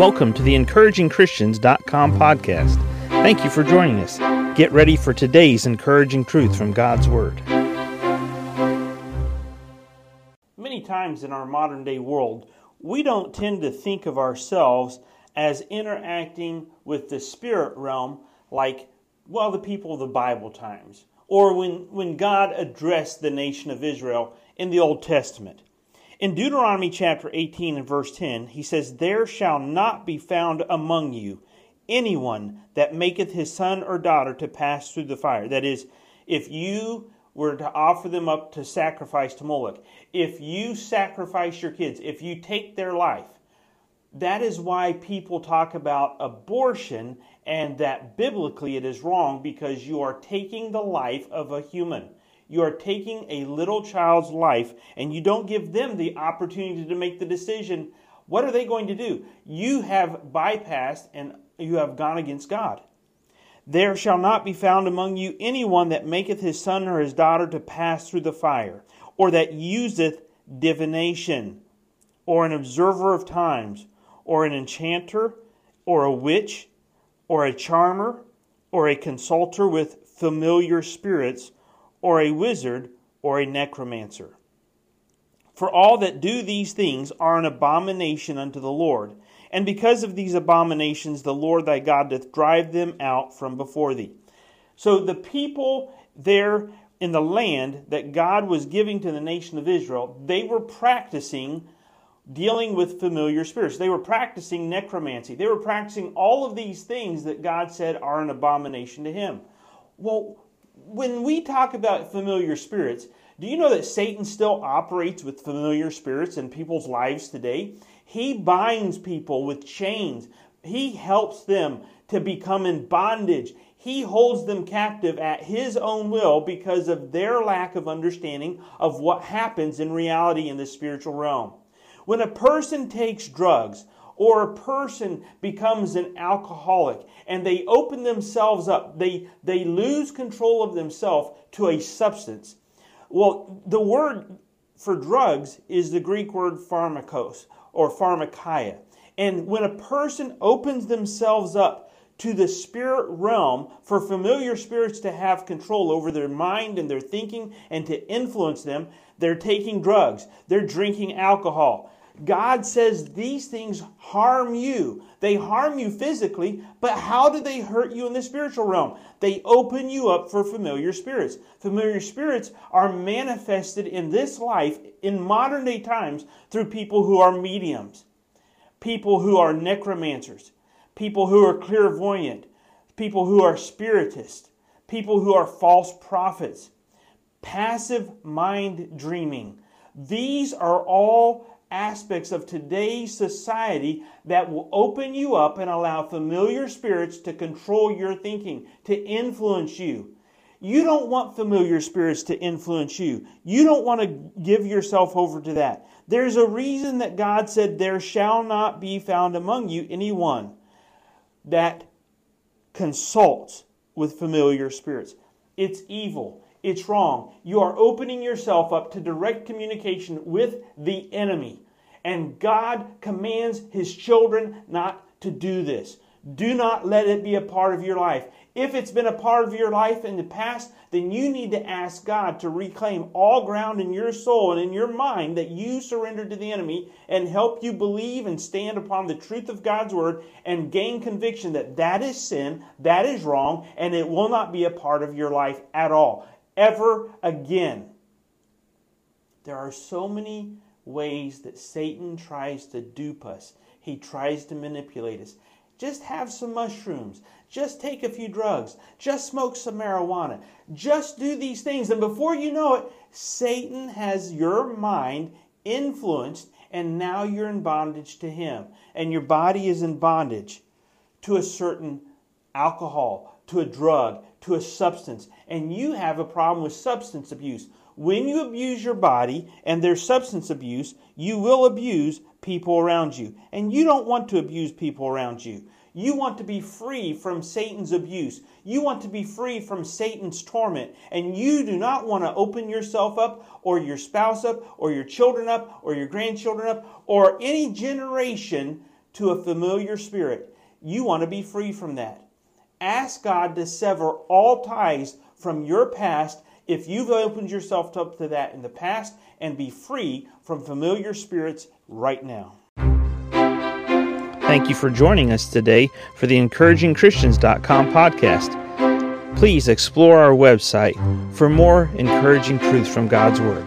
Welcome to the encouragingchristians.com podcast. Thank you for joining us. Get ready for today's encouraging truth from God's Word. Many times in our modern day world, we don't tend to think of ourselves as interacting with the spirit realm like, well, the people of the Bible times, or when, when God addressed the nation of Israel in the Old Testament. In Deuteronomy chapter 18 and verse 10, he says, There shall not be found among you anyone that maketh his son or daughter to pass through the fire. That is, if you were to offer them up to sacrifice to Moloch, if you sacrifice your kids, if you take their life, that is why people talk about abortion and that biblically it is wrong because you are taking the life of a human. You are taking a little child's life and you don't give them the opportunity to make the decision. What are they going to do? You have bypassed and you have gone against God. There shall not be found among you anyone that maketh his son or his daughter to pass through the fire, or that useth divination, or an observer of times, or an enchanter, or a witch, or a charmer, or a consulter with familiar spirits, or a wizard, or a necromancer. For all that do these things are an abomination unto the Lord. And because of these abominations, the Lord thy God doth drive them out from before thee. So the people there in the land that God was giving to the nation of Israel, they were practicing dealing with familiar spirits. They were practicing necromancy. They were practicing all of these things that God said are an abomination to him. Well, when we talk about familiar spirits, do you know that Satan still operates with familiar spirits in people's lives today? He binds people with chains. He helps them to become in bondage. He holds them captive at his own will because of their lack of understanding of what happens in reality in the spiritual realm. When a person takes drugs, or a person becomes an alcoholic and they open themselves up, they, they lose control of themselves to a substance. Well, the word for drugs is the Greek word pharmakos or pharmakia. And when a person opens themselves up to the spirit realm for familiar spirits to have control over their mind and their thinking and to influence them, they're taking drugs, they're drinking alcohol, God says these things harm you. They harm you physically, but how do they hurt you in the spiritual realm? They open you up for familiar spirits. Familiar spirits are manifested in this life in modern day times through people who are mediums, people who are necromancers, people who are clairvoyant, people who are spiritists, people who are false prophets, passive mind dreaming. These are all aspects of today's society that will open you up and allow familiar spirits to control your thinking, to influence you. You don't want familiar spirits to influence you. You don't want to give yourself over to that. There's a reason that God said, There shall not be found among you anyone that consults with familiar spirits. It's evil. It's wrong. You are opening yourself up to direct communication with the enemy. And God commands his children not to do this. Do not let it be a part of your life. If it's been a part of your life in the past, then you need to ask God to reclaim all ground in your soul and in your mind that you surrendered to the enemy and help you believe and stand upon the truth of God's word and gain conviction that that is sin, that is wrong, and it will not be a part of your life at all ever again. There are so many ways that Satan tries to dupe us. He tries to manipulate us. Just have some mushrooms. Just take a few drugs. Just smoke some marijuana. Just do these things. And before you know it, Satan has your mind influenced, and now you're in bondage to him. And your body is in bondage to a certain alcohol, to a drug, to a substance. And you have a problem with substance abuse. When you abuse your body and there's substance abuse, you will abuse people around you. And you don't want to abuse people around you. You want to be free from Satan's abuse. You want to be free from Satan's torment. And you do not want to open yourself up, or your spouse up, or your children up, or your grandchildren up, or any generation to a familiar spirit. You want to be free from that. Ask God to sever all ties from your past if you've opened yourself up to that in the past and be free from familiar spirits right now. Thank you for joining us today for the encouragingchristians.com podcast. Please explore our website for more encouraging truths from God's Word.